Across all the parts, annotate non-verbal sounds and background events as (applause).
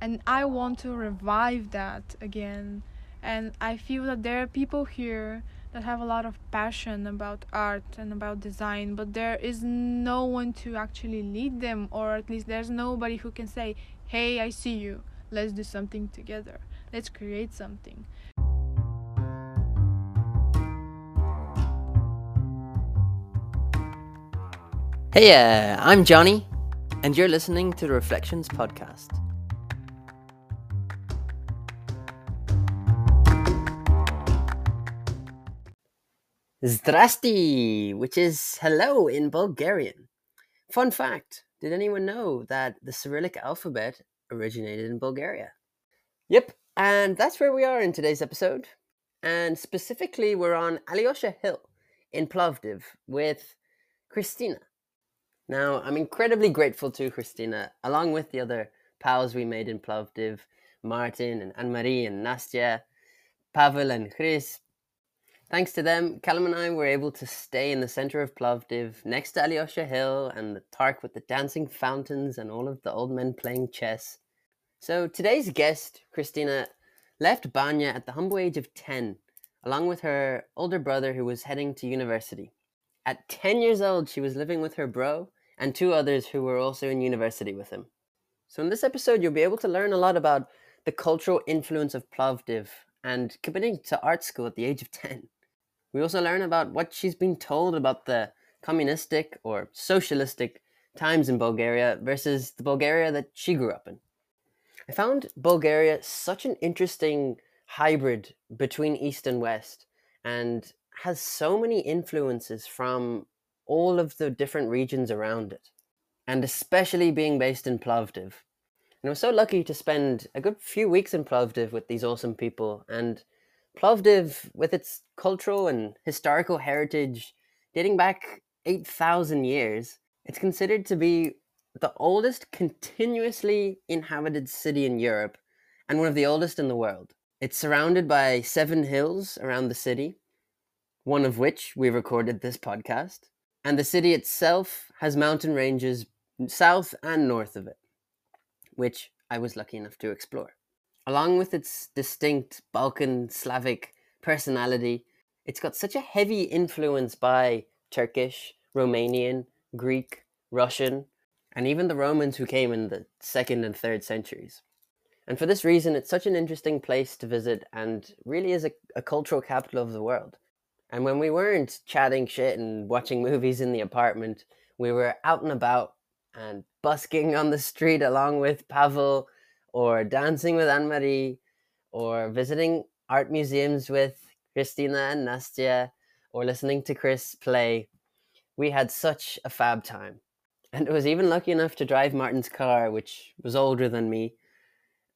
and I want to revive that again. And I feel that there are people here that have a lot of passion about art and about design, but there is no one to actually lead them, or at least there's nobody who can say, Hey, I see you, let's do something together, let's create something. Hey, uh, I'm Johnny, and you're listening to the Reflections Podcast. Zdrasti, which is hello in Bulgarian. Fun fact did anyone know that the Cyrillic alphabet originated in Bulgaria? Yep, and that's where we are in today's episode. And specifically, we're on Alyosha Hill in Plovdiv with Hristina. Now, I'm incredibly grateful to Hristina, along with the other pals we made in Plovdiv Martin and Anne Marie and Nastya, Pavel and Chris, Thanks to them, Callum and I were able to stay in the center of Plovdiv, next to Alyosha Hill and the park with the dancing fountains and all of the old men playing chess. So today's guest, Hristina, left Banya at the humble age of 10, along with her older brother who was heading to university. At 10 years old, she was living with her bro and two others who were also in university with him. So in this episode, you'll be able to learn a lot about the cultural influence of Plovdiv and committing to art school at the age of 10. We also learn about what she's been told about the communistic or socialistic times in Bulgaria versus the Bulgaria that she grew up in. I found Bulgaria such an interesting hybrid between East and West and has so many influences from all of the different regions around it, and especially being based in Plovdiv. And I was so lucky to spend a good few weeks in Plovdiv with these awesome people and Plovdiv, with its cultural and historical heritage dating back 8,000 years, it's considered to be the oldest continuously inhabited city in Europe and one of the oldest in the world. It's surrounded by seven hills around the city, one of which we recorded this podcast. And the city itself has mountain ranges south and north of it, which I was lucky enough to explore. Along with its distinct Balkan Slavic personality, it's got such a heavy influence by Turkish, Romanian, Greek, Russian, and even the Romans who came in the second and third centuries. And for this reason, it's such an interesting place to visit and really is a, a cultural capital of the world. And when we weren't chatting shit and watching (laughs) movies in the apartment, we were out and about and busking on the street along with Pavel or dancing with Anne Marie, or visiting art museums with Hristina and Nastya, or listening to Chris play. We had such a fab time. And I was even lucky enough to drive Martin's car, which was older than me.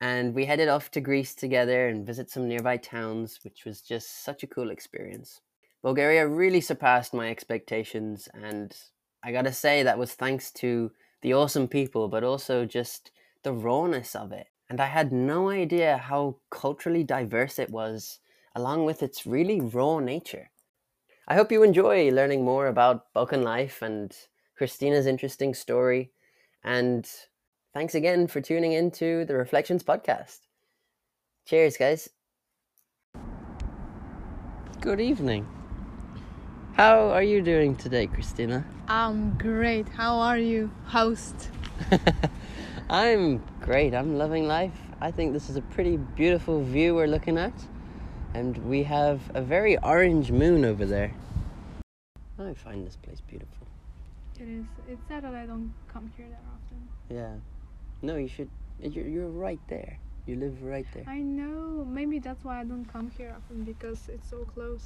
And we headed off to Greece together and visit some nearby towns, which was just such a cool experience. Bulgaria really surpassed my expectations, and I gotta say that was thanks to the awesome people, but also just the rawness of it. And I had no idea how culturally diverse it was, along with its really raw nature. I hope you enjoy learning more about Balkan life and Hristina's interesting story. And thanks again for tuning into the Reflections podcast. Cheers, guys. Good evening. How are you doing today, Hristina? I'm great. How are you, host? (laughs) I'm great. I'm loving life. I think this is a pretty beautiful view we're looking at. And we have a very orange moon over there. I find this place beautiful. It is. It's sad that I don't come here that often. Yeah. No, you should. You're, you're right there. You live right there. I know. Maybe that's why I don't come here often because it's so close.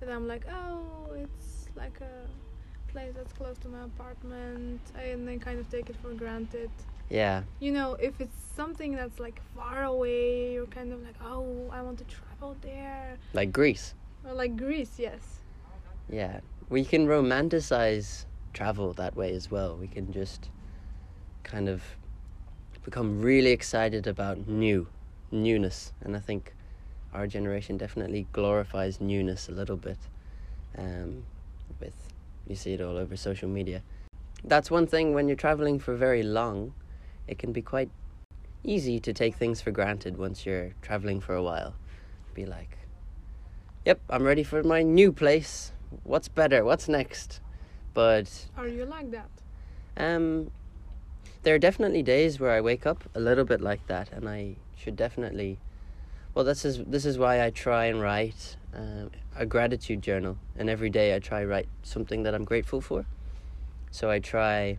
That I'm like, oh, it's like a place that's close to my apartment, and I kind of take it for granted. Yeah. You know, if it's something that's like far away, you're kind of like, oh, I want to travel there. Like Greece. Or like Greece, yes. Yeah. We can romanticize travel that way as well. We can just kind of become really excited about new, newness. And I think our generation definitely glorifies newness a little bit. Um, with you see it all over social media. That's one thing when you're traveling for very long it can be quite easy to take things for granted once you're traveling for a while. Be like, "Yep, I'm ready for my new place. What's better? What's next?" But Are you like that? um, there are definitely days where I wake up a little bit like that, and I should definitely. Well, this is this is why I try and write um, a gratitude journal, and every day I try write something that I'm grateful for. So I try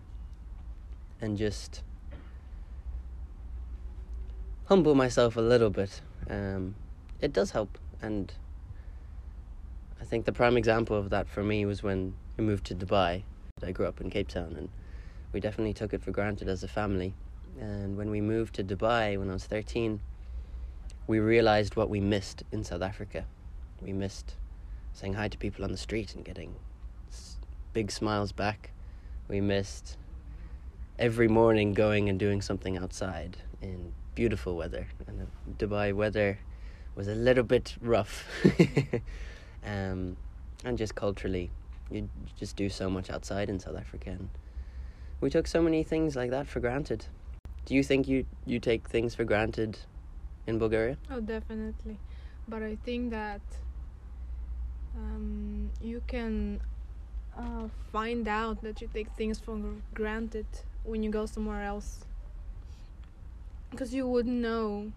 and just humble myself a little bit. Um, it does help, and I think the prime example of that for me was when we moved to Dubai. I grew up in Cape Town, and we definitely took it for granted as a family. And when we moved to Dubai when I was 13, we realized what we missed in South Africa. We missed saying hi to people on the street and getting big smiles back. We missed every morning going and doing something outside in beautiful weather. And Dubai weather was a little bit rough. (laughs) um, and just culturally, you you just do so much outside in South Africa. And we took so many things like that for granted. Do you think you, you take things for granted in Bulgaria? Oh, definitely. But I think that um, you can uh, find out that you take things for granted when you go somewhere else. Because you wouldn't know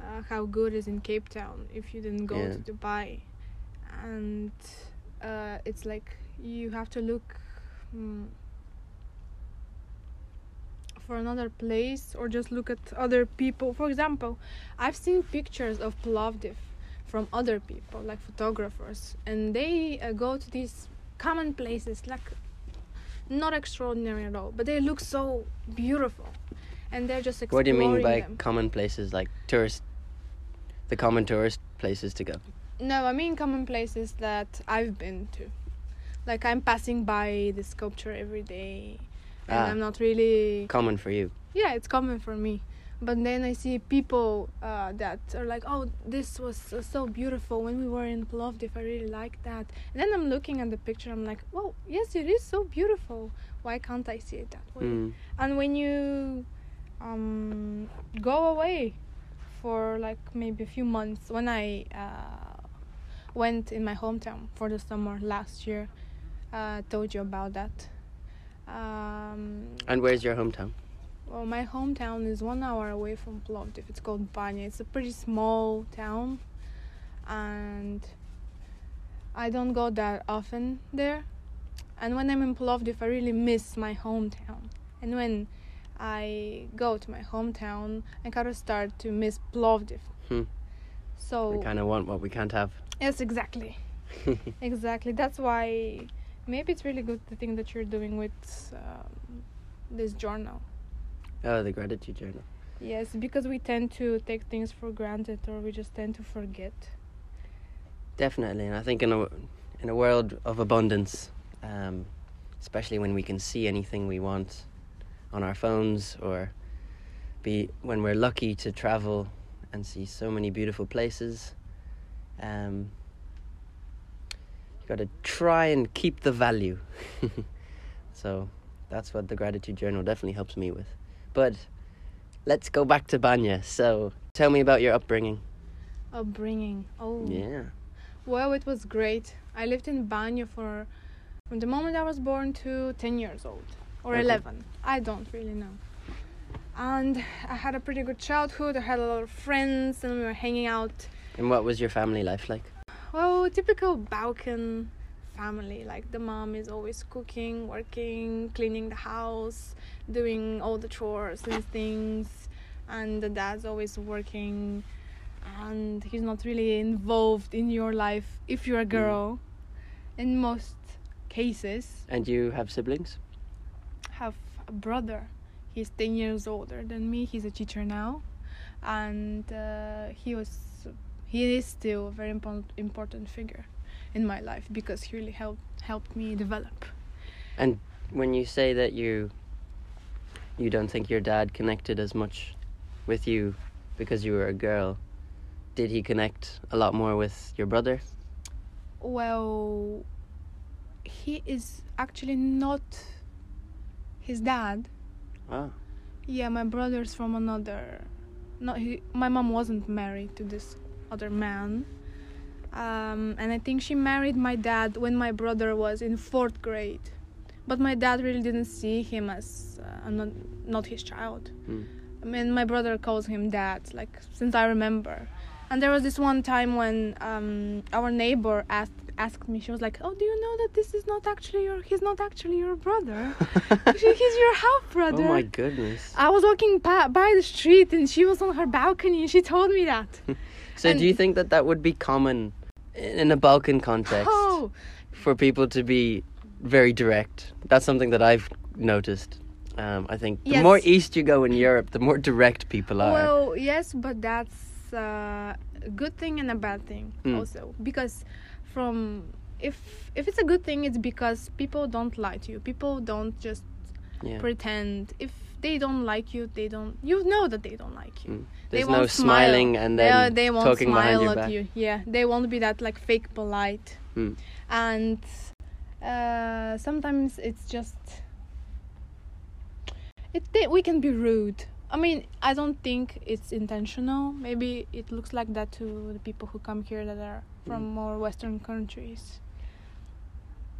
uh, how good is in Cape Town if you didn't go Yeah. to Dubai. And uh, it's like you have to look mm, for another place or just look at other people. For example, I've seen pictures of Plovdiv from other people, like photographers, and they uh, go to these common places, like not extraordinary at all, but they look so beautiful, and they're just What do you mean by them. common places like tourist, the common tourist places to go? No, I mean common places that I've been to. Like I'm passing by the sculpture every day, and Ah. I'm not really Common for you. yeah it's common for me but then i see people uh, that are like oh this was so, so beautiful when we were in plovdiv i really like that and then i'm looking at the picture i'm like well yes it is so beautiful why can't i see it that way Mm. and when you um, go away for like maybe a few months when i uh, went in my hometown for the summer last year uh, told you about that um, And where's your hometown? well, my hometown is one hour away from Plovdiv. It's called Banya. It's a pretty small town, and I don't go that often there. And when I'm in Plovdiv, I really miss my hometown. And when I go to my hometown, and kind of start to miss Plovdiv. Hmm. So We kind of want what we can't have. yes, exactly, (laughs) exactly. That's why maybe it's really good the thing that you're doing with um, this journal. Oh, the gratitude journal. Yes, because we tend to take things for granted or we just tend to forget. Definitely, and I think in a in a world of abundance, um, especially when we can see anything we want on our phones, or be when we're lucky to travel and see so many beautiful places, um, you got to try and keep the value. (laughs) so that's what the gratitude journal definitely helps me with. But let's go back to Banya. So tell me about your upbringing. Upbringing. Oh. Yeah. Well, it was great. I lived in Banya for from the moment I was born to 10 years old or Okay. 11. I don't really know. And I had a pretty good childhood. I had a lot of friends and we were hanging out. And what was your family life like? Well, typical Balkan family. Like the mom is always cooking, working, cleaning the house, doing all the chores and things, and the dad's always working, and he's not really involved in your life if you're a mm. girl. In most cases, And you have siblings? Have a brother. He's 10 years older than me. He's a teacher now. And uh, he was, he is still a very important, important figure in my life because he really helped, helped me develop. And when you say that you you don't think your dad connected as much with you because you were a girl, did he connect a lot more with your brother? Well, he is actually not his dad. Ah, Yeah, my brother's from another. Not he, my mom wasn't married to this other man, um, and I think she married my dad when my brother was in fourth grade. But my dad really didn't see him as uh, not, not his child. Mm. I mean, my brother calls him dad, like since I remember. And there was this one time when um, our neighbor asked asked me. She was like, "Oh, do you know that this is not actually your? He's not actually your brother. (laughs) he's your half brother." Oh my goodness. I was walking pa- by the street and she was on her balcony and she told me that. (laughs) So and- do you think that that would be common in a Balkan context Oh, for people to be very direct? That's something that I've noticed. Um, I think the Yes. more east you go in Europe, the more direct people are. well, yes, but that's uh, a good thing and a bad thing Mm. also because from if if it's a good thing, it's because people don't lie to you. People don't just yeah. pretend. If they don't like you, they don't. You know that they don't like you. Mm. They There's no won't smile. smiling and They, then are- they won't talking behind smile your at back. you. Yeah, they won't be that like fake polite. Mm. And uh, sometimes it's just it they, we can be rude. I mean, I don't think it's intentional. Maybe it looks like that to the people who come here that are from Mm. more Western countries.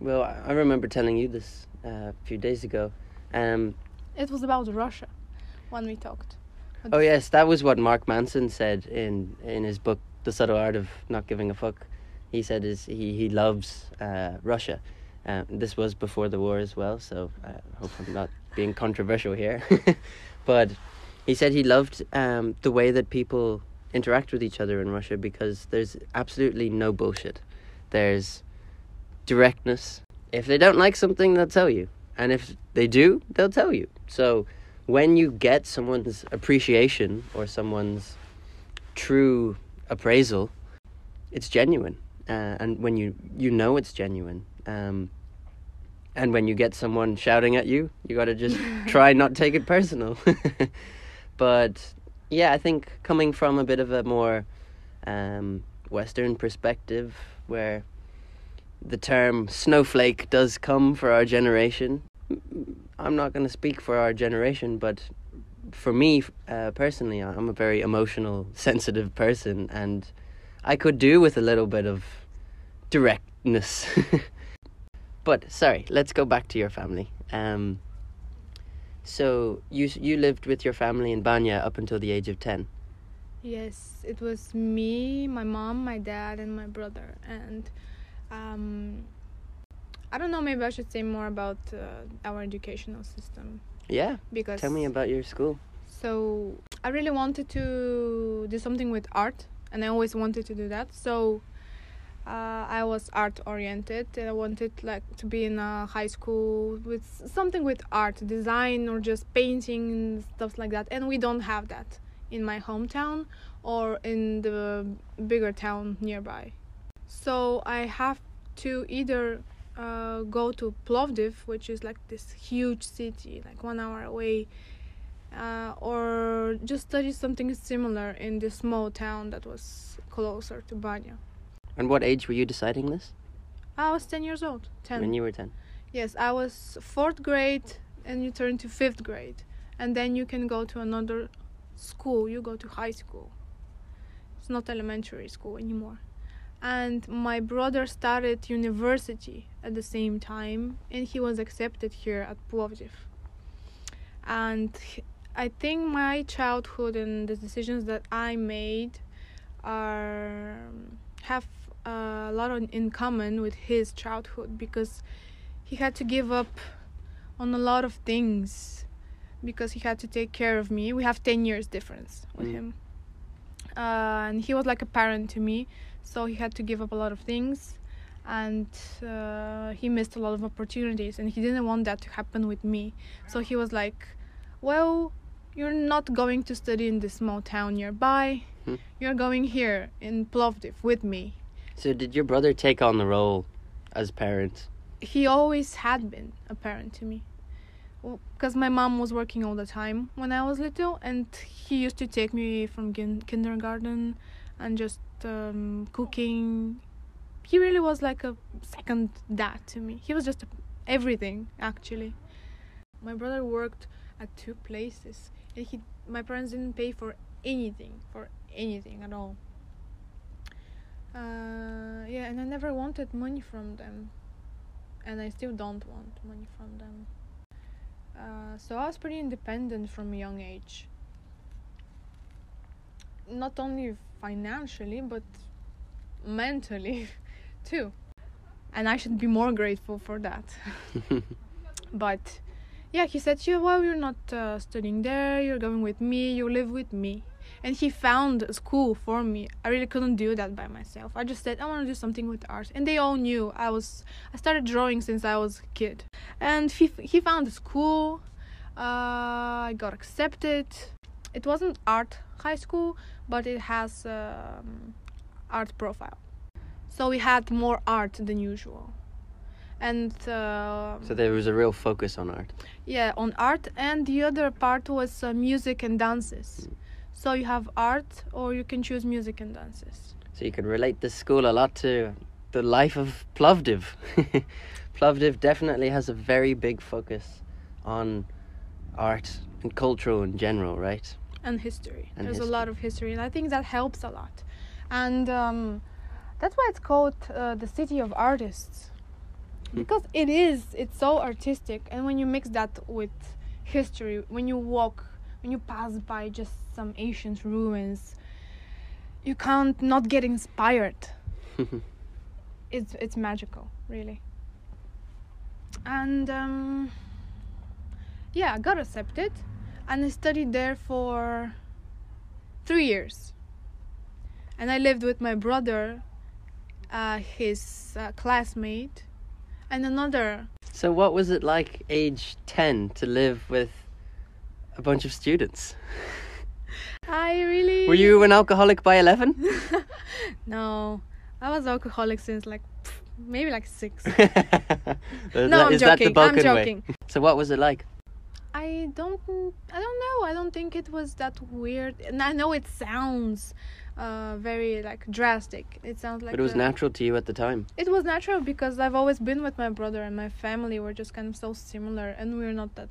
Well, I I remember telling you this uh, a few days ago. Um, It was about Russia when we talked. But oh yes, that was what Mark Manson said in in his book, The Subtle Art of Not Giving a Fuck. He said is he he loves uh, Russia. Um, this was before the war as well, so I hope I'm not being controversial here. (laughs) but he said he loved um, the way that people interact with each other in Russia because there's absolutely no bullshit. There's directness. If they don't like something, they'll tell you. And if they do, they'll tell you. So when you get someone's appreciation or someone's true appraisal, it's genuine. Uh, and when you, you know it's genuine. Um, and when you get someone shouting at you, you got to just (laughs) try not take it personal. (laughs) but yeah, I think coming from a bit of a more um, Western perspective, where the term snowflake does come for our generation. I'm not going to speak for our generation, but for me uh, personally, I'm a very emotional, (laughs) sensitive person, and I could do with a little bit of directness. (laughs) but sorry, let's go back to your family. Um, so you you lived with your family in Banya up until the age of ten. Yes, it was me, my mom, my dad, and my brother. And um, I don't know, maybe I should say more about uh, our educational system Yeah, because tell me about your school. so I really wanted to do something with art, and I always wanted to do that. So uh, I was art oriented, and I wanted like to be in a high school with something with art, design, or just painting and stuff like that. And we don't have that in my hometown or in the bigger town nearby. So I have to either uh, go to Plovdiv, which is like this huge city, like one hour away, uh, or just study something similar in this small town that was closer to Banya. And what age were you deciding this? I was 10 years old. 10. When you were ten. Yes, I was fourth grade and you turn to fifth grade. And then you can go to another school. You go to high school. It's not elementary school anymore. And my brother started university at the same time and he was accepted here at Plovdiv. And I think my childhood and the decisions that I made are um, have a lot on, in common with his childhood because he had to give up on a lot of things because he had to take care of me. We have 10 years difference with Mm. him. Uh, and he was like a parent to me, so he had to give up a lot of things and uh, he missed a lot of opportunities and he didn't want that to happen with me. So he was like, "Well, you're not going to study in this small town nearby. Hmm. You're going here in Plovdiv with me." So did your brother take on the role as parent? he always had been a parent to me because my mom was working all the time when i was little and he used to take me from kin- kindergarten and just um, cooking he really was like a second dad to me he was just everything actually my brother worked at two places, and he my parents didn't pay for anything for anything at all. Uh, yeah, and I never wanted money from them, and I still don't want money from them. Uh, so I was pretty independent from a young age. Not only financially, but mentally (laughs) too. And I should be more grateful for that. (laughs) but yeah, he said, "You well, you're not uh, studying there. You're going with me. You live with me." And he found a school for me. I really couldn't do that by myself. I just said I want to do something with art, and they all knew I was. I started drawing since I was a kid, and he he found a school. Uh, I got accepted. It wasn't art high school, but it has um, art profile. So we had more art than usual. And uh, So there was a real focus on art. yeah, on art, and the other part was uh, music and dances. So you have art, or you can choose music and dances. So you can relate this school a lot to the life of Plovdiv. (laughs) Plovdiv definitely has a very big focus on art and cultural in general, right? and history. And There's history. a lot of history, and I think that helps a lot. And um, that's why it's called uh, the city of artists, Hmm. because it is. It's so artistic, and when you mix that with history, when you walk, when you pass by just some ancient ruins, you can't not get inspired. (laughs) it's it's magical, really. And um, yeah, I got accepted, and I studied there for three years. And I lived with my brother, uh, his uh, classmate, and another. so what was it like age 10 to live with a bunch of students? I really. Were you an alcoholic by 11? (laughs) No, I was alcoholic since like maybe like six. (laughs) no, that, I'm is that the joking. I'm Balkan way? joking. So what was it like? I don't I don't know. I don't think it was that weird. And I know it sounds uh very like drastic. It sounds like but it was a- natural to you at the time. It was natural because I've always been with my brother and my family were just kind of so similar and we're not that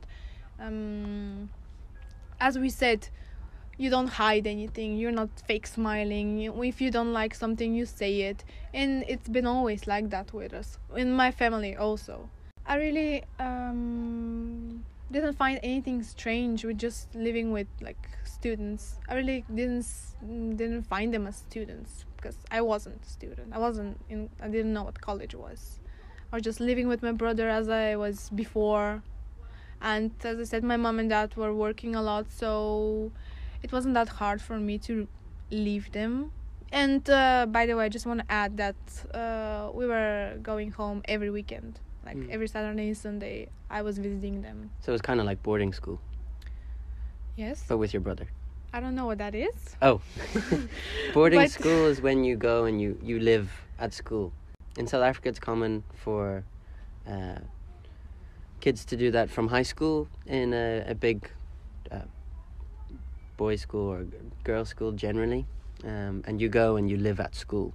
um as we said you don't hide anything you're not fake smiling if you don't like something you say it. And it's been always like that with us in my family also. I really um didn't find anything strange with just living with like students. I really didn't didn't find them as students because i wasn't a student. I wasn't in i didn't know what college was. Was just living with my brother as i was before and as i said my mom and dad were working a lot so it wasn't that hard for me to leave them and uh, by the way i just want to add that uh, we were going home every weekend like Mm. every saturday and sunday i was visiting them So it was kind of like boarding school, yes but with your brother. i don't know what that is Oh, (laughs) (laughs) boarding But- school is when you go and you, you live at school. In South Africa, it's common for uh, kids to do that from high school in a, a big uh, boys' school or girls' school generally, um, and you go and you live at school,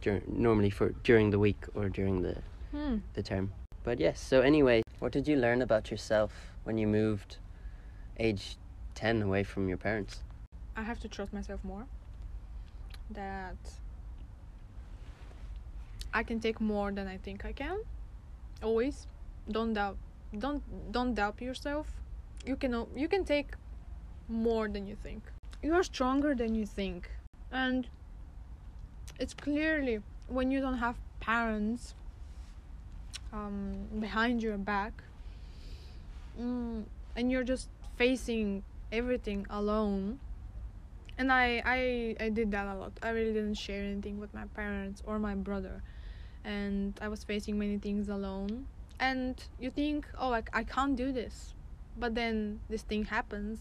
dur- normally for during the week or during the, hmm. the term. But yes, so anyway, what did you learn about yourself when you moved, age ten, away from your parents? I have to trust myself more. That I can take more than I think I can. Always, don't doubt. Don't don't doubt yourself. You can you can take more than you think. You are stronger than you think, and it's clearly when you don't have parents um, behind your back, mm, and you're just facing everything alone. And I, I i did that a lot. I really didn't share anything with my parents or my brother. And i was facing many things alone and you think oh I, I can't do this. But then this thing happens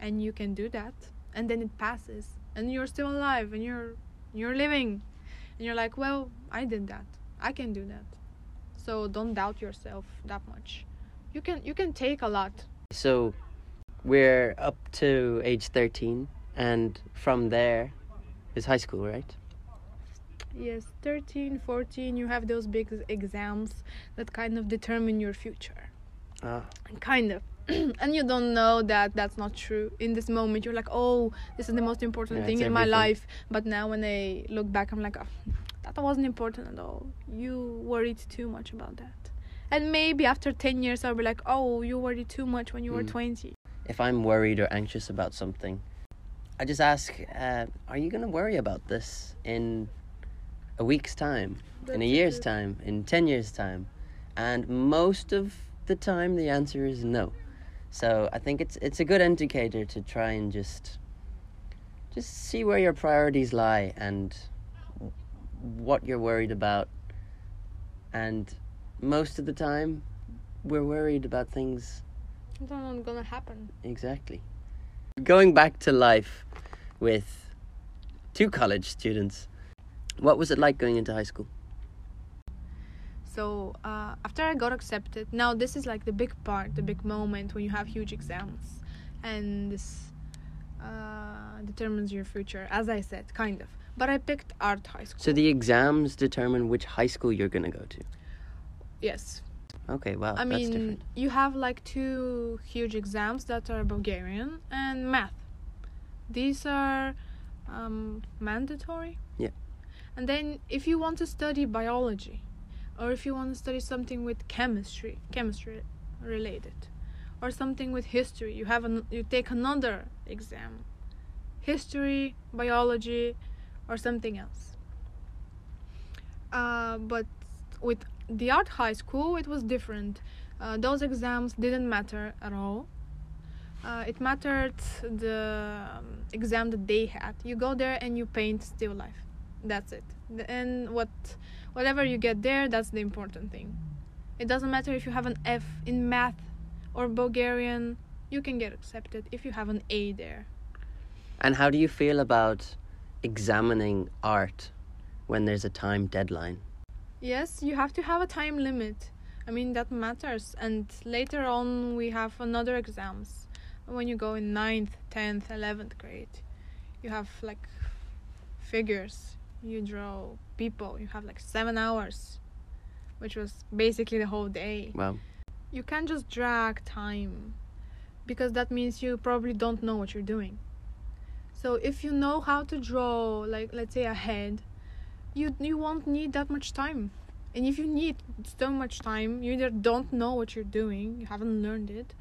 and you can do that and then it passes and you're still alive and you're you're living. And you're like well i did that. I can do that. So don't doubt yourself that much. You can you can take a lot. So we're up to age 13, and from there is high school, right? Yes, 13, 14, you have those big exams that kind of determine your future. Ah, Kind of. (clears throat) and you don't know that that's not true. In this moment you're like oh this is the most important Yeah, thing in my life. But now when i look back i'm like oh, that wasn't important at all. You worried too much about that. And maybe after 10 years i'll be like oh you worried too much when you were Mm. 20 If I'm worried or anxious about something, I just ask, uh, "Are you going to worry about this in a week's time, in a year's time, in ten years' time?" And most of the time, the answer is no. So I think it's it's a good indicator to try and just just see where your priorities lie and what you're worried about. And most of the time, we're worried about things it's not gonna happen Exactly. Going back to life with two college students, what was it like going into high school? So uh, after I got accepted, now this is like the big part, the big moment when you have huge exams, and this uh, determines your future. As I said, kind of. But I picked art high school. So the exams determine which high school you're going to go to. yes, Okay, wow, I mean different. you have like two huge exams that are Bulgarian and math. These are um, mandatory. Yeah. And then if you want to study biology, or if you want to study something with chemistry, chemistry related, or something with history, you have an, you take another exam, history, biology, or something else. Uh, but with the art high school, it was different. Uh, those exams didn't matter at all. Uh, it mattered the um, exam that they had. You go there and you paint still life. That's it. And what, whatever you get there, that's the important thing. It doesn't matter if you have an F in math or Bulgarian. You can get accepted if you have an A there. And how do you feel about examining art when there's a time deadline? Yes, you have to have a time limit. I mean that matters. And later on, we have another exams. When you go in ninth, tenth, eleventh grade, you have like figures. You draw people. You have like seven hours, which was basically the whole day. Well, You can't just drag time, because that means you probably don't know what you're doing. So if you know how to draw, like let's say a head, you you won't need that much time. And if you need so much time, you either don't know what you're doing, you haven't learned it,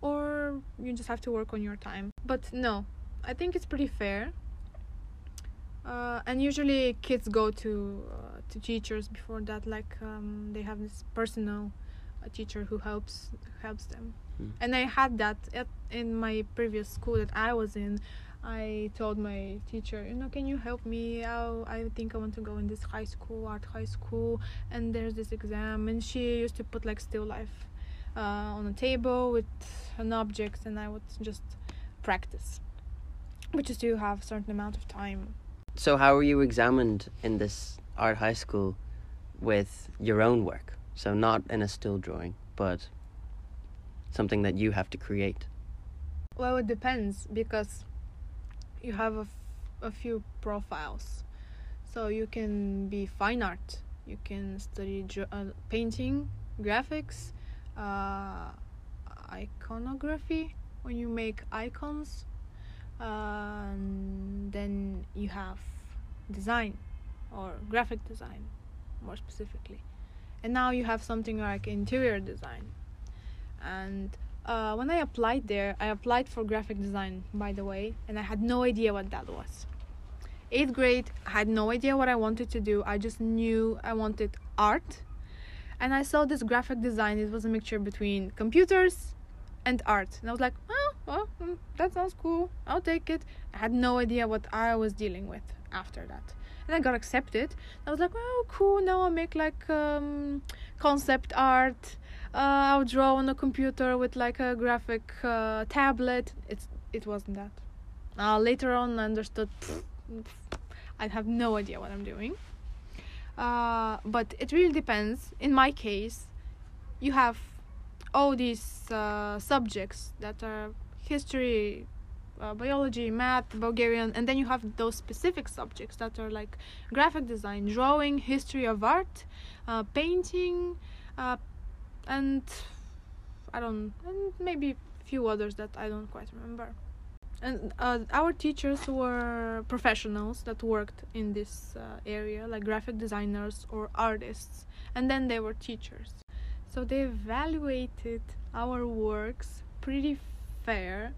or you just have to work on your time. But no, I think it's pretty fair. Uh, and usually kids go to uh, to teachers before that, like um, they have this personal uh, teacher who helps helps them. Hmm. And I had that at, in my previous school that I was in. I told my teacher, you know, can you help me? I, I think I want to go in this high school, art high school, and there's this exam. And she used to put like still life uh, on a table with an object, and I would just practice. But just to have a certain amount of time. So how were you examined in this art high school with your own work? So not in a still drawing, but something that you have to create. Well, it depends because you have a, f- a few profiles. So you can be fine art, you can study dra- uh, painting, graphics, uh, iconography when you make icons. And then you have design or graphic design, more specifically. And now you have something like interior design. And uh, when I applied there, I applied for graphic design, by the way, and I had no idea what that was. Eighth grade, I had no idea what I wanted to do. I just knew I wanted art. And I saw this graphic design. It was a mixture between computers and art. And I was like, well, mm, that sounds cool. I'll take it. I had no idea what I was dealing with after that. And I got accepted. I was like, oh, cool. Now I'll make like um, concept art uh, I'll draw on a computer with like a graphic uh, tablet. It's it wasn't that. Uh, later on, I understood. I have no idea what I'm doing. Uh, but it really depends. In my case, you have all these uh, subjects that are history, uh, biology, math, Bulgarian, and then you have those specific subjects that are like graphic design, drawing, history of art, uh, painting, uh, and I don't, and maybe few others that I don't quite remember. And uh, our teachers were professionals that worked in this uh, area, like graphic designers or artists, and then they were teachers. So they evaluated our works pretty fair,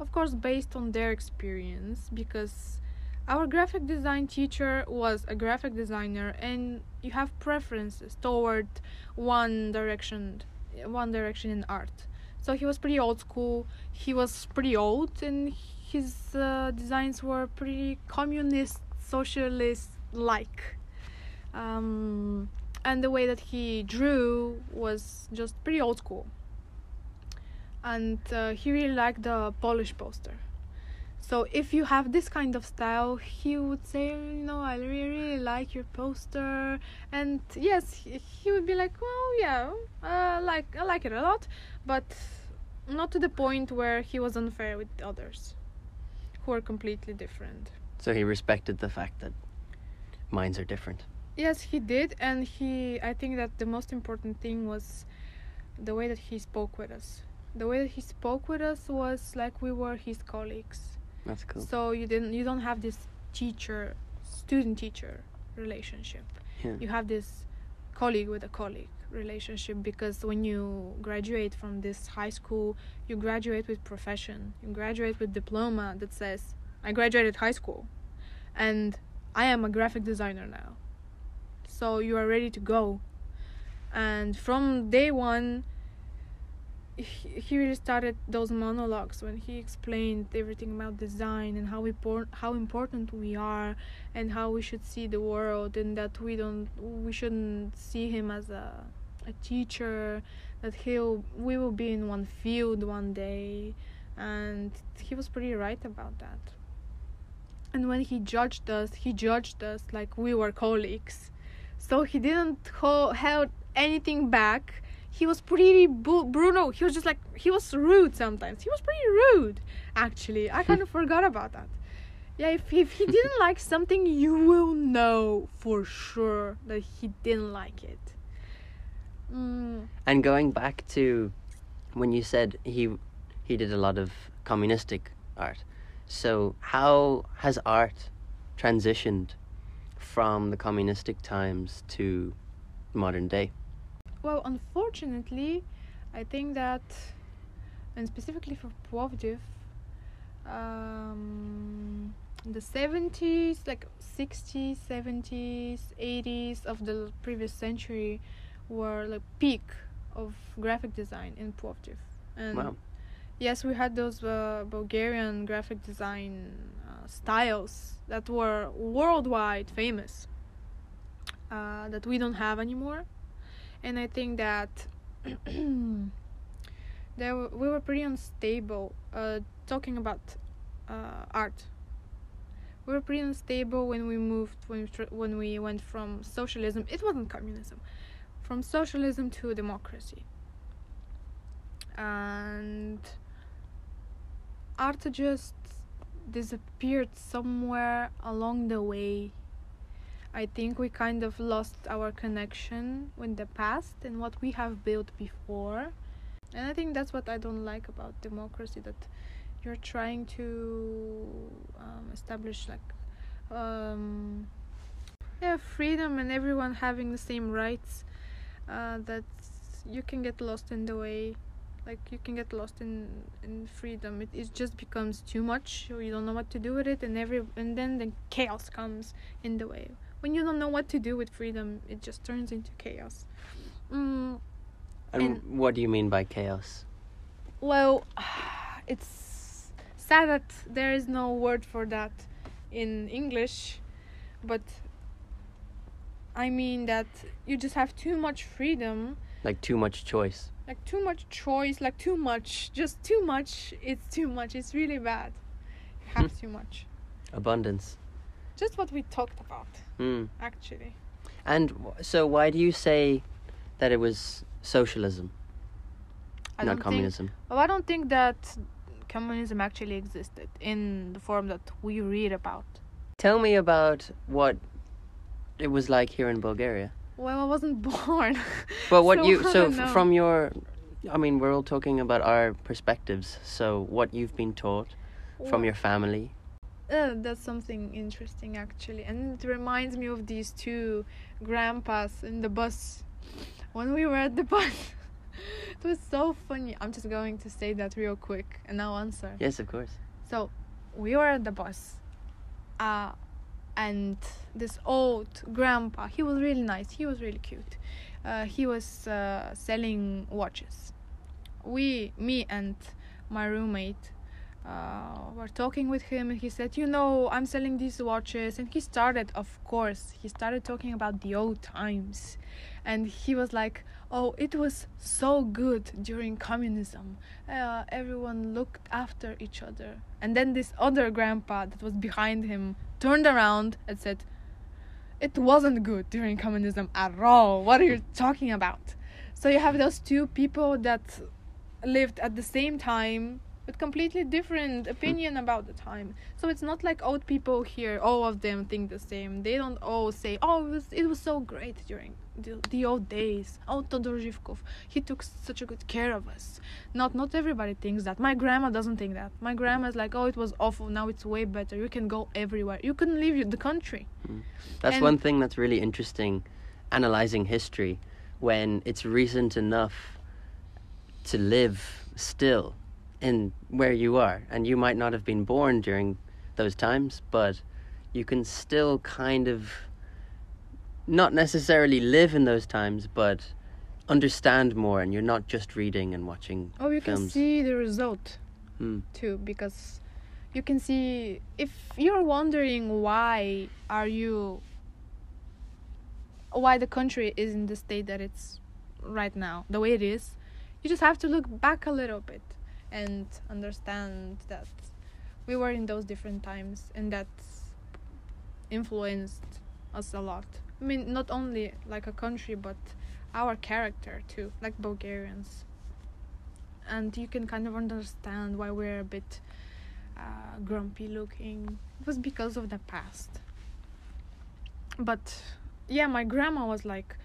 of course, based on their experience, because our graphic design teacher was a graphic designer, and you have preferences toward one direction, one direction in art. So he was pretty old school. He was pretty old, and his uh, designs were pretty communist, socialist like. Um, and the way that he drew was just pretty old school. And uh, he really liked the Polish poster. So if you have this kind of style, he would say, you know, I really, really like your poster, and yes, he, he would be like, well, yeah, uh, like I like it a lot, but not to the point where he was unfair with others, who are completely different. So he respected the fact that minds are different. Yes, he did, and he. I think that the most important thing was the way that he spoke with us. The way that he spoke with us was like we were his colleagues. That's cool. So you didn't. You don't have this teacher, student teacher relationship. Yeah. You have this colleague with a colleague relationship because when you graduate from this high school, you graduate with profession. You graduate with diploma that says, "I graduated high school," and I am a graphic designer now so you are ready to go and from day one he, really started those monologues when he explained everything about design and how important how important we are and how we should see the world and that we don't we shouldn't see him as a a teacher that he'll we will be in one field one day. And he was pretty right about that. And when he judged us he judged us like we were colleagues. So he didn't hold, held anything back he was pretty bu- brutal he was just like he was rude sometimes he was pretty rude actually i kind of (laughs) forgot about that yeah if, if he didn't (laughs) like something you will know for sure that he didn't like it mm, And going back to when you said he he did a lot of communistic art. So how has art transitioned from the communistic times to modern day? Well unfortunately i think that and specifically for Plovdiv um, the 70s like 60s 70s 80s of the previous century were like peak of graphic design in Plovdiv and Wow. yes we had those uh, bulgarian graphic design uh, styles that were worldwide famous uh, that we don't have anymore and i think that (clears throat) there we were pretty unstable uh, talking about uh, art. We were pretty unstable when we moved when when we went from socialism it wasn't communism from socialism to democracy. And art just disappeared somewhere along the way I think we kind of lost our connection with the past and what we have built before. And I think that's what I don't like about democracy that you're trying to um, establish like um, yeah freedom and everyone having the same rights uh, that you can get lost in the way like you can get lost in in freedom. It, it just becomes too much. Or you don't know what to do with it and every and then the chaos comes in the way when you don't know what to do with freedom, it just turns into chaos. Mm, And, And- what do you mean by chaos? well, (sighs) it's sad that there is no word for that in English, but I mean that you just have too much freedom, Like too much choice. like too much choice, like too much, just too much. It's too much. It's really bad. You (laughs) have too much. Abundance. Just what we talked about, Hmm. actually. And w- so why do you say that it was socialism, I not don't think communism? Well, I don't think that communism actually existed in the form that we read about. Tell me about what it was like here in Bulgaria. Well, I wasn't (laughs) born. But what So, you (laughs) so from your I mean, we're all talking about our perspectives. So, what you've been taught from Well, your family. Uh, that's something interesting actually, and it reminds me of these two grandpas in the bus when we were at the (laughs) bus. it was so funny. I'm just going to say that real quick and now answer. Yes, of course. So we were at the bus, uh, and this old grandpa. He was really nice. He was really cute. Uh, he was uh, selling watches. We, me, and my roommate. Uh, were talking with him and he said you know i'm selling these watches. And he started of course he started talking about the old times. And he was like oh it was so good during communism. Uh, everyone looked after each other. And then this other grandpa that was behind him turned around and said it wasn't good during communism at all. What are you talking about? So you have those two people that lived at the same time with completely different hmm. opinion about the time. So it's not like old people here all of them think the same. They don't all say oh it was, it was so great during the, the old days. Oh Todor Zhivkov he took such a good care of us. Not not everybody thinks that. My grandma doesn't think that. My grandma's like oh it was awful. Now it's way better. You can go everywhere. You can leave the country. Hmm. That's And- one thing that's really interesting analyzing history when it's recent enough to live still in where you are. And you might not have been born during those times, but you can still kind of not necessarily live in those times, but understand more and you're not just reading and watching oh you can see the result Hmm. too because you can see if you're wondering why are you why the country is in the state that it's right now the way it is you just have to look back a little bit and understand that we were in those different times and that influenced us a lot i mean not only like a country but our character too like bulgarians and you can kind of understand why we're a bit uh, grumpy looking. It was because of the past. But yeah, my grandma was like,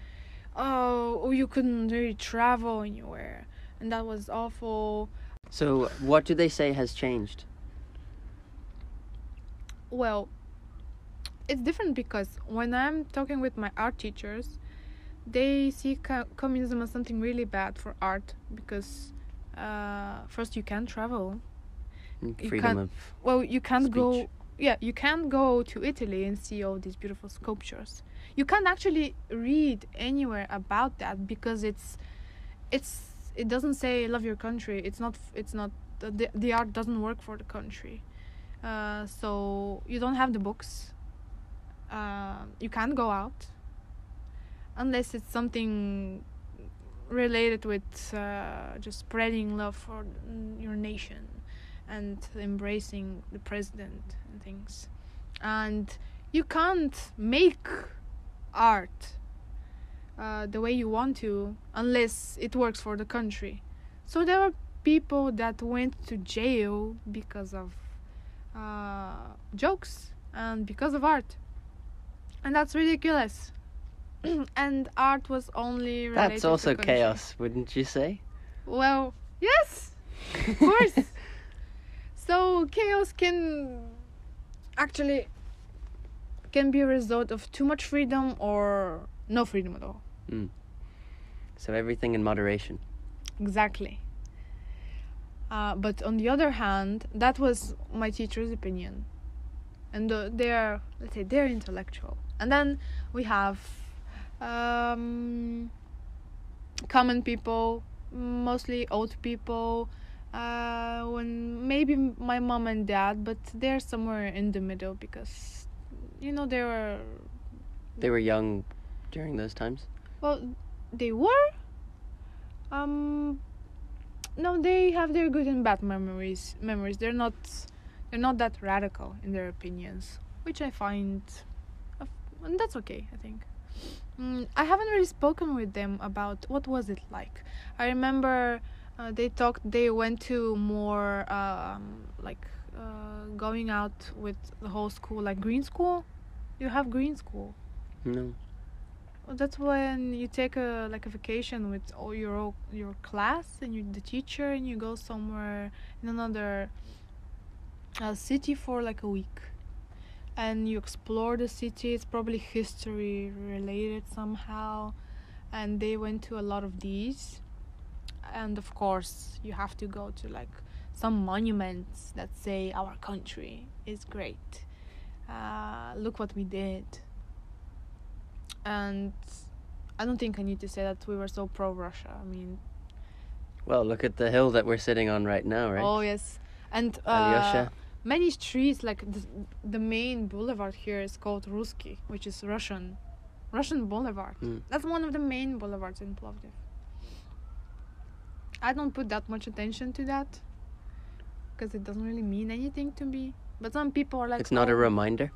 "Oh, oh, you couldn't really travel anywhere," and that was awful. So, what do they say has changed? Well, it's different because when I'm talking with my art teachers, they see co- communism as something really bad for art because uh, first you can't travel. You Freedom can't- of well you can't go yeah you can't go to italy and see all these beautiful sculptures. You can't actually read anywhere about that because it's it's it doesn't say love your country. It's not it's not the, the art doesn't work for the country. Uh, so you don't have the books. Uh, you can't go out unless it's something related with uh, just spreading love for your nation and embracing the president and things. And you can't make art uh, the way you want to unless it works for the country. So there are people that went to jail because of uh, jokes and because of art. And that's ridiculous. (clears throat) and art was only That's also chaos, wouldn't you say? Well, yes, of course. (laughs) so chaos can actually can be a result of too much freedom or no freedom at all. So everything in moderation. Exactly. Uh, but on the other hand, that was my teacher's opinion, and uh, they're let's say they're intellectual. And then we have um, common people, mostly old people. Uh, when maybe my mom and dad, but they're somewhere in the middle because you know they were They were young during those times. Well, they were. Um, no, they have their good and bad memories. Memories. They're not. They're not that radical in their opinions, which I find, uh, and that's okay. I think. Mm, I haven't really spoken with them about what was it like. I remember uh, they talked. They went to more um, like uh, going out with the whole school, like green school. You have green school. No. That's when you take a like a vacation with all your your class and you the teacher and you go somewhere in another uh, city for like a week. And you explore the city. It's probably history related somehow. And they went to a lot of these. And of course you have to go to like some monuments that say our country is great. Uh, look what we did and i don't think i need to say that we were so pro russia i mean Well, look at the hill that we're sitting on right now, right? oh yes and uh, Alyosha. many streets like the, the main boulevard here is called Ruski, which is Russian Russian boulevard. Mm. That's one of the main boulevards in Plovdiv. I don't put that much attention to that because it doesn't really mean anything to me. But some people are like it's not a "Oh." reminder.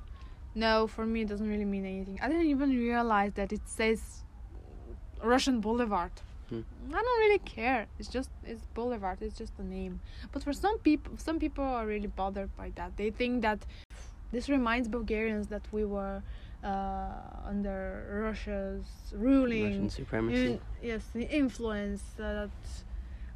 No, for me it doesn't really mean anything. I didn't even realize that it says Russian Boulevard. Hmm. I don't really care. It's just it's Boulevard. It's just a name. But for some people, some people are really bothered by that. They think that this reminds Bulgarians that we were uh, under Russia's ruling. Russian supremacy. In- yes, the influence uh, that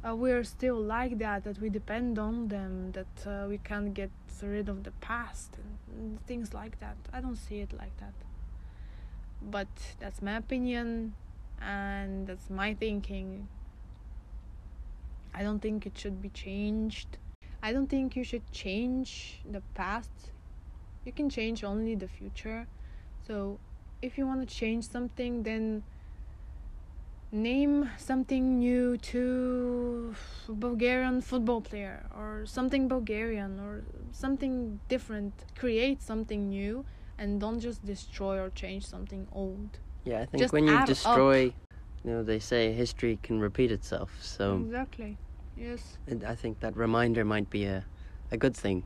uh, we're still like that, that we depend on them, that uh, we can't get rid of the past and, and things like that. I don't see it like that. But that's my opinion and that's my thinking. I don't think it should be changed. I don't think you should change the past. You can change only the future. So if you want to change something, then name something new to Bulgarian football player or something Bulgarian or something different. Create something new and don't just destroy or change something old. Yeah, I think Just when you add up. destroy, you know, they say history can repeat itself. So exactly. Yes. and I think that reminder might be a, a good thing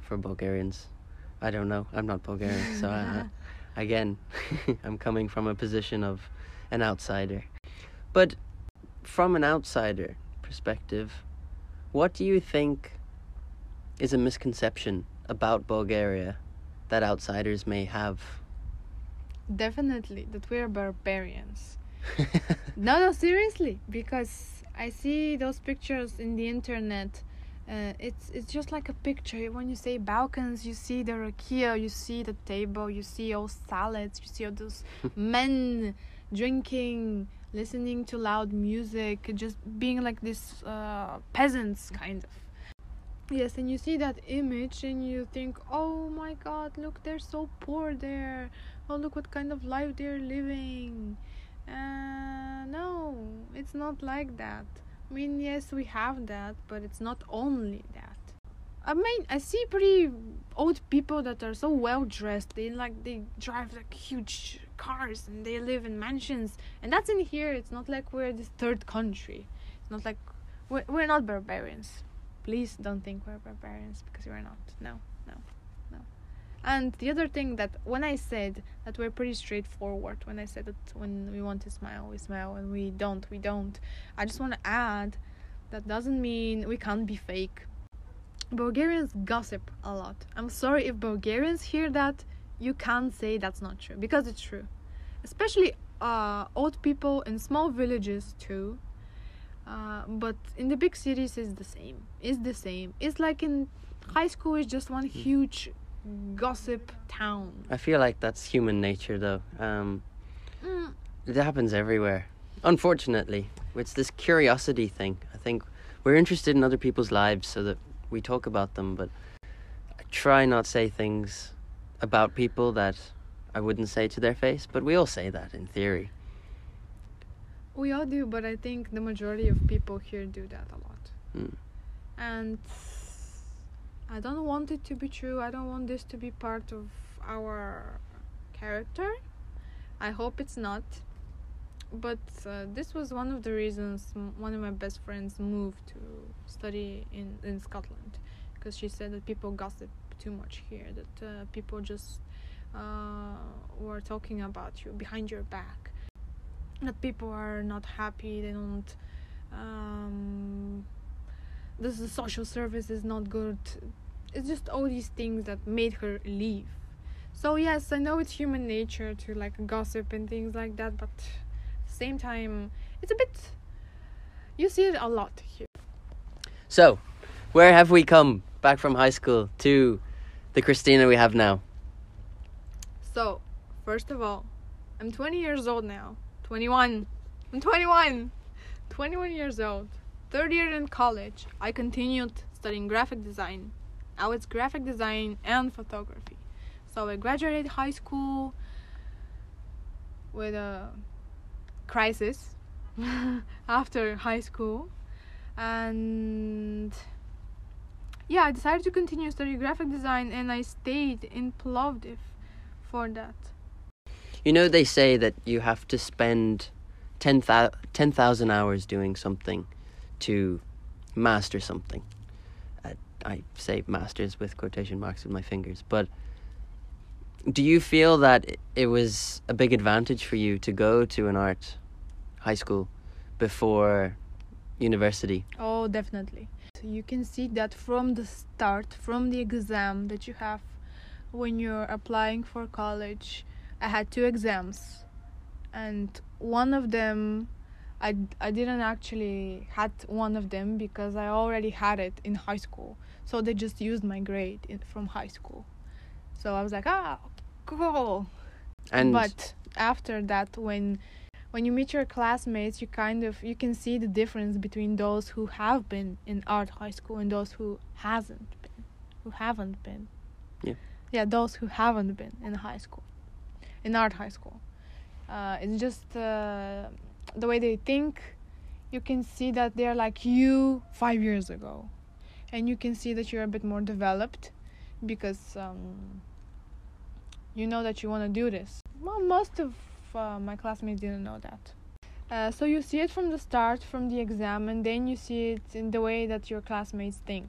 for Bulgarians. I don't know. I'm not Bulgarian, so I, I, (laughs) again, (laughs) I'm coming from a position of an outsider. But from an outsider perspective, what do you think is a misconception about Bulgaria that outsiders may have? Definitely that we're barbarians. (laughs) No, no, seriously, because I see those pictures in the internet. Uh, it's it's just like a picture. When you say Balkans, you see the rakia, you see the table, you see all salads, you see all those (laughs) men drinking, listening to loud music, just being like this uh, peasants kind of. Yes, and you see that image and you think, oh my god, look, they're so poor there. Oh, look what kind of life they're living. Uh, no, it's not like that. I mean, yes, we have that, but it's not only that. I mean, I see pretty old people that are so well dressed. They like they drive like huge cars and they live in mansions, and that's in here. It's not like we're this third country. It's not like we're, we're not barbarians. Please don't think we're barbarians because we're not. No, no, no. And the other thing that when I said that we're pretty straightforward, when I said that when we want to smile, we smile, and we don't, we don't. I just want to add that doesn't mean we can't be fake. Bulgarians gossip a lot. I'm sorry if Bulgarians hear that, you can't say that's not true because it's true. Especially uh, old people in small villages too. Uh, but in the big cities is the same. It's the same. It's like in high school is just one huge gossip town. I feel like that's human nature, though. Um, Mm, it happens everywhere. Unfortunately, it's this curiosity thing. I think we're interested in other people's lives so that we talk about them, but I try not say things about people that I wouldn't say to their face. But we all say that in theory. we all do, but I think the majority of people here do that a lot. Mm. And I don't want it to be true. I don't want this to be part of our character. I hope it's not. But uh, this was one of the reasons m- one of my best friends moved to study in, in Scotland because she said that people gossip too much here, that uh, people just uh, were talking about you behind your back, that people are not happy, they don't. Um, this the social service is not good. It's just all these things that made her leave. So yes, I know it's human nature to like gossip and things like that, but at the same time, it's a bit. You see it a lot here. So, where have we come back from high school to the Hristina we have now? So, first of all, I'm 20 years old now. 21. I'm 21. 21 years old. Third year in college. I continued studying graphic design. Now it's graphic design and photography. So I graduated high school with a crisis (laughs) after high school and yeah i decided to continue studying graphic design and i stayed in plovdiv for that You know, they say that you have to spend 10,000 10,000 hours doing something to master something. Uh, I say masters with quotation marks with my fingers, but do you feel that it was a big advantage for you to go to an art high school before university? oh definitely you can see that from the start from the exam that you have when you're applying for college i had two exams and one of them I, I didn't actually had one of them because I already had it in high school. So they just used my grade in, from high school. So I was like, ah, cool. And but after that, when when you meet your classmates, you kind of you can see the difference between those who have been in art high school and those who hasn't been, who haven't been. Yeah. Yeah, those who haven't been in high school, in art high school. Uh, it's just uh, the way they think. You can see that they're like you five years ago, and you can see that you're a bit more developed because um, you know that you want to do this. Well, most of uh, my classmates didn't know that. Uh, so you see it from the start, from the exam, and then you see it in the way that your classmates think.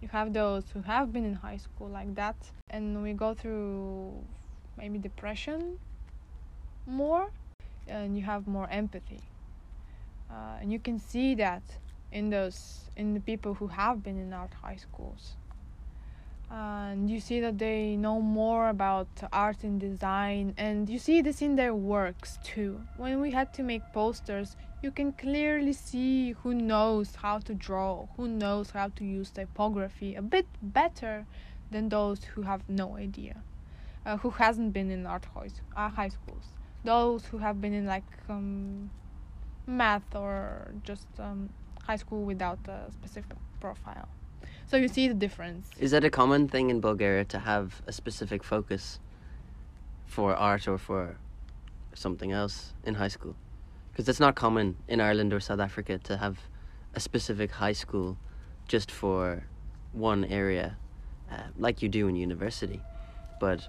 You have those who have been in high school like that, and we go through maybe depression more, and you have more empathy. Uh, and you can see that in those in the people who have been in our high schools and you see that they know more about art and design and you see this in their works too. When we had to make posters you can clearly see who knows how to draw who knows how to use typography a bit better than those who have no idea uh, who hasn't been in art high, uh, schools. Those who have been in like um, math or just um, high school without a specific profile so you see the difference Is that a common thing in Bulgaria to have a specific focus for art or for something else in high school? Because it's not common in Ireland or South Africa to have a specific high school just for one area, uh, like you do in university. But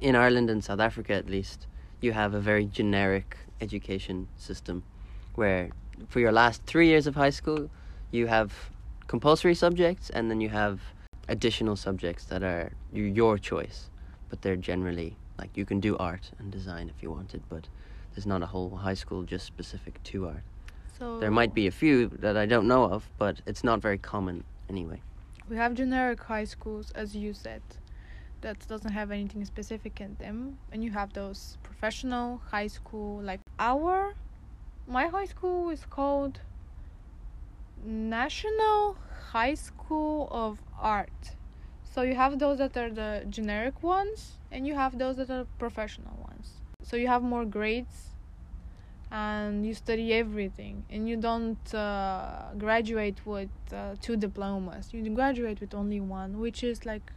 in Ireland and South Africa, at least, you have a very generic education system where for your last three years of high school, you have compulsory subjects and then you have additional subjects that are your choice. But they're generally like you can do art and design if you wanted but there's not a whole high school just specific to art. So there might be a few that i don't know of but it's not very common anyway. We have generic high schools as you said that doesn't have anything specific in them. And you have those professional high school like our my high school is called national high school of art. So you have those that are the generic ones and you have those that are professional ones. So you have more grades and you study everything and you don't uh, graduate with uh, two diplomas. You graduate with only one which is like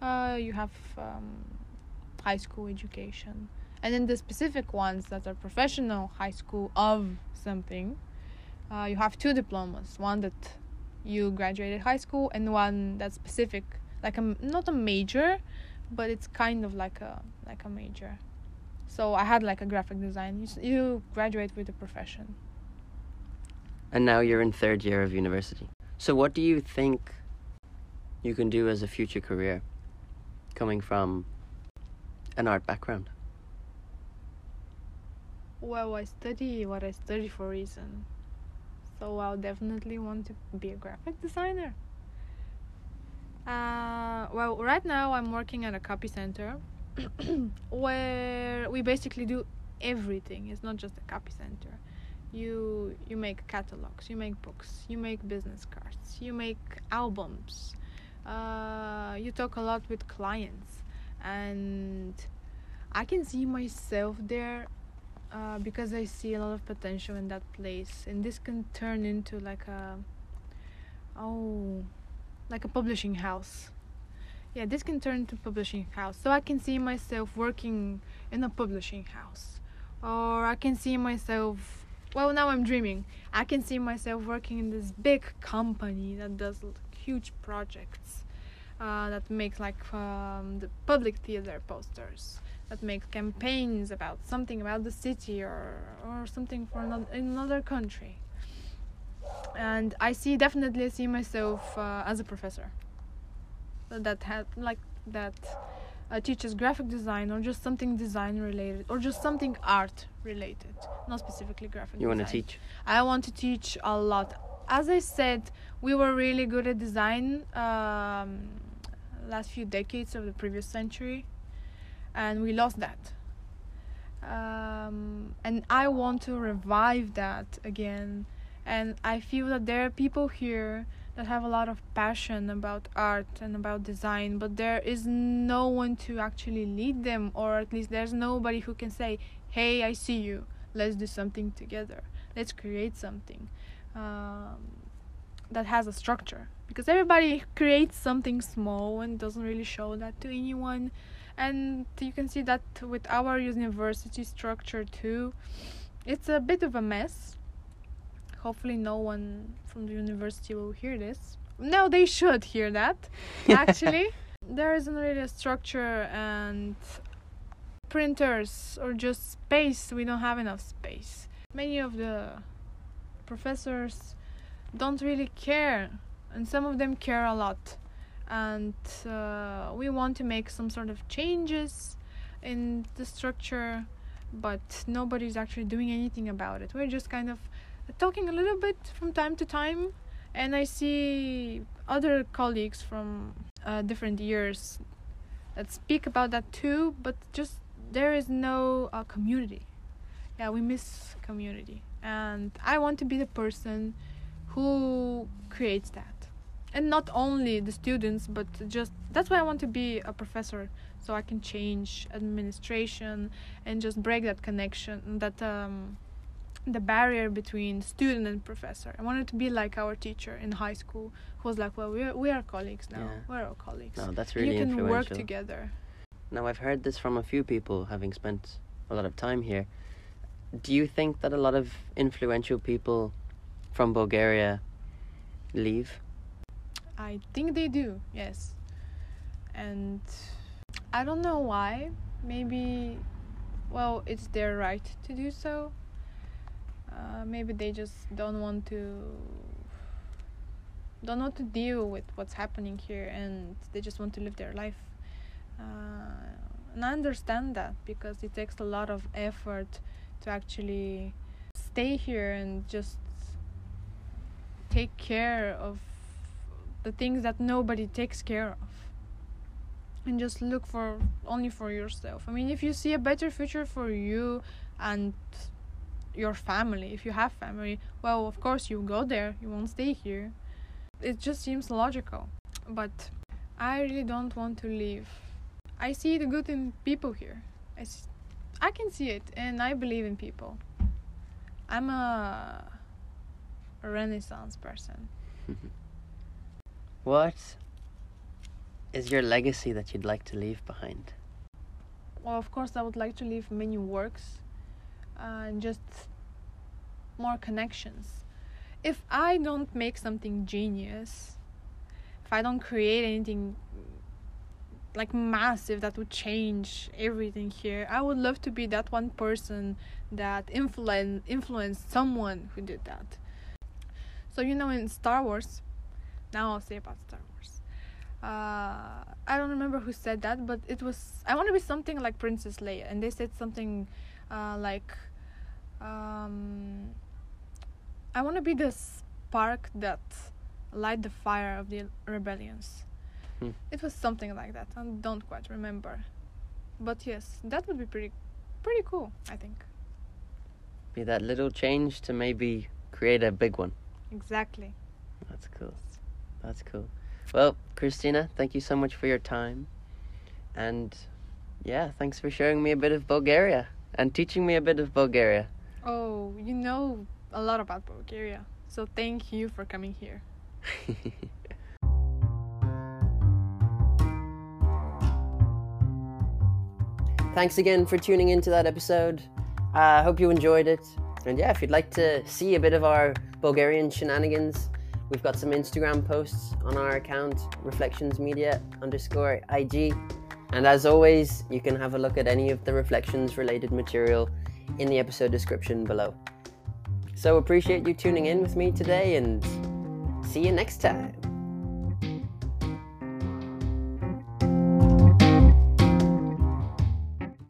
uh, you have um, high school education. And then the specific ones that are professional high school of something uh, you have two diplomas one that you graduated high school and one that's specific like a not a major but it's kind of like a like a major. So i had like a graphic design. You, you graduate with a profession. And now you're in third year of university. So what do you think you can do as a future career coming from an art background? Well i study what i study for a reason so i'll definitely want to be a graphic designer uh, well right now i'm working at a copy center (coughs) where we basically do everything. It's not just a copy center. You you make catalogs, you make books, you make business cards, you make albums. Uh, you talk a lot with clients, and I can see myself there uh, because I see a lot of potential in that place, and this can turn into like a oh, like a publishing house. Yeah, this can turn into publishing house. So I can see myself working in a publishing house, or I can see myself. Well, now I'm dreaming. I can see myself working in this big company that does huge projects, uh, that makes like um, the public theater posters that makes campaigns about something about the city or or something for another, in another country. And i see definitely see myself uh, as a professor. That had like that uh, teaches graphic design or just something design related or just something art related not specifically graphic you want to teach? I want to teach a lot. As i said we were really good at design um, last few decades of the previous century and we lost that. Um, and i want to revive that again. And i feel that there are people here that have a lot of passion about art and about design but there is no one to actually lead them or at least there's nobody who can say hey i see you. Let's do something together. Let's create something um, that has a structure. Because everybody creates something small and doesn't really show that to anyone and you can see that with our university structure too it's a bit of a mess. Hopefully no one from the university will hear this. No they should hear that (laughs) actually. There isn't really a structure and printers or just space. We don't have enough space. Many of the professors don't really care and some of them care a lot and uh, we want to make some sort of changes in the structure but nobody's actually doing anything about it. We're just kind of talking a little bit from time to time and i see other colleagues from uh, different years that speak about that too but just there is no uh, community. Yeah we miss community and i want to be the person who creates that and not only the students but just that's why i want to be a professor so i can change administration and just break that connection that um, the barrier between student and professor. I wanted to be like our teacher in high school who was like well we are, we are colleagues now. Yeah. we're all colleagues. No that's really you can work together. Now i've heard this from a few people having spent a lot of time here. Do you think that a lot of influential people from bulgaria leave I think they do, yes. And I don't know why. Maybe, well, it's their right to do so. Uh, maybe they just don't want to don't want to deal with what's happening here and they just want to live their life uh, and i understand that because it takes a lot of effort to actually stay here and just take care of the things that nobody takes care of. And just look for only for yourself. I mean if you see a better future for you and your family if you have family well of course you go there. You won't stay here. It just seems logical. But i really don't want to leave i see the good in people here. I can see it and i believe in people. I'm a, a renaissance person (laughs) what is your legacy that you'd like to leave behind? Well of course i would like to leave many works and just more connections. If i don't make something genius if i don't create anything like massive that would change everything here i would love to be that one person that influen- influenced someone who did that. So you know in star wars now i'll say about star wars uh, I don't remember who said that, but it was I want to be something like Princess Leia, and they said something uh, like um, I want to be the spark that light the fire of the rebellions. Hmm. It was something like that. I don't quite remember, but yes, that would be pretty, pretty cool. I think. Be that little change to maybe create a big one. Exactly. That's cool. That's cool. Well, Hristina, thank you so much for your time. And yeah, thanks for showing me a bit of Bulgaria and teaching me a bit of Bulgaria. Oh, you know a lot about Bulgaria. So thank you for coming here. (laughs) Thanks again for tuning into that episode. I uh, hope you enjoyed it. And yeah, if you'd like to see a bit of our Bulgarian shenanigans, we've got some Instagram posts on our account, Reflections Media underscore IG. And as always, you can have a look at any of the reflections related material in the episode description below. So appreciate you tuning in with me today and see you next time.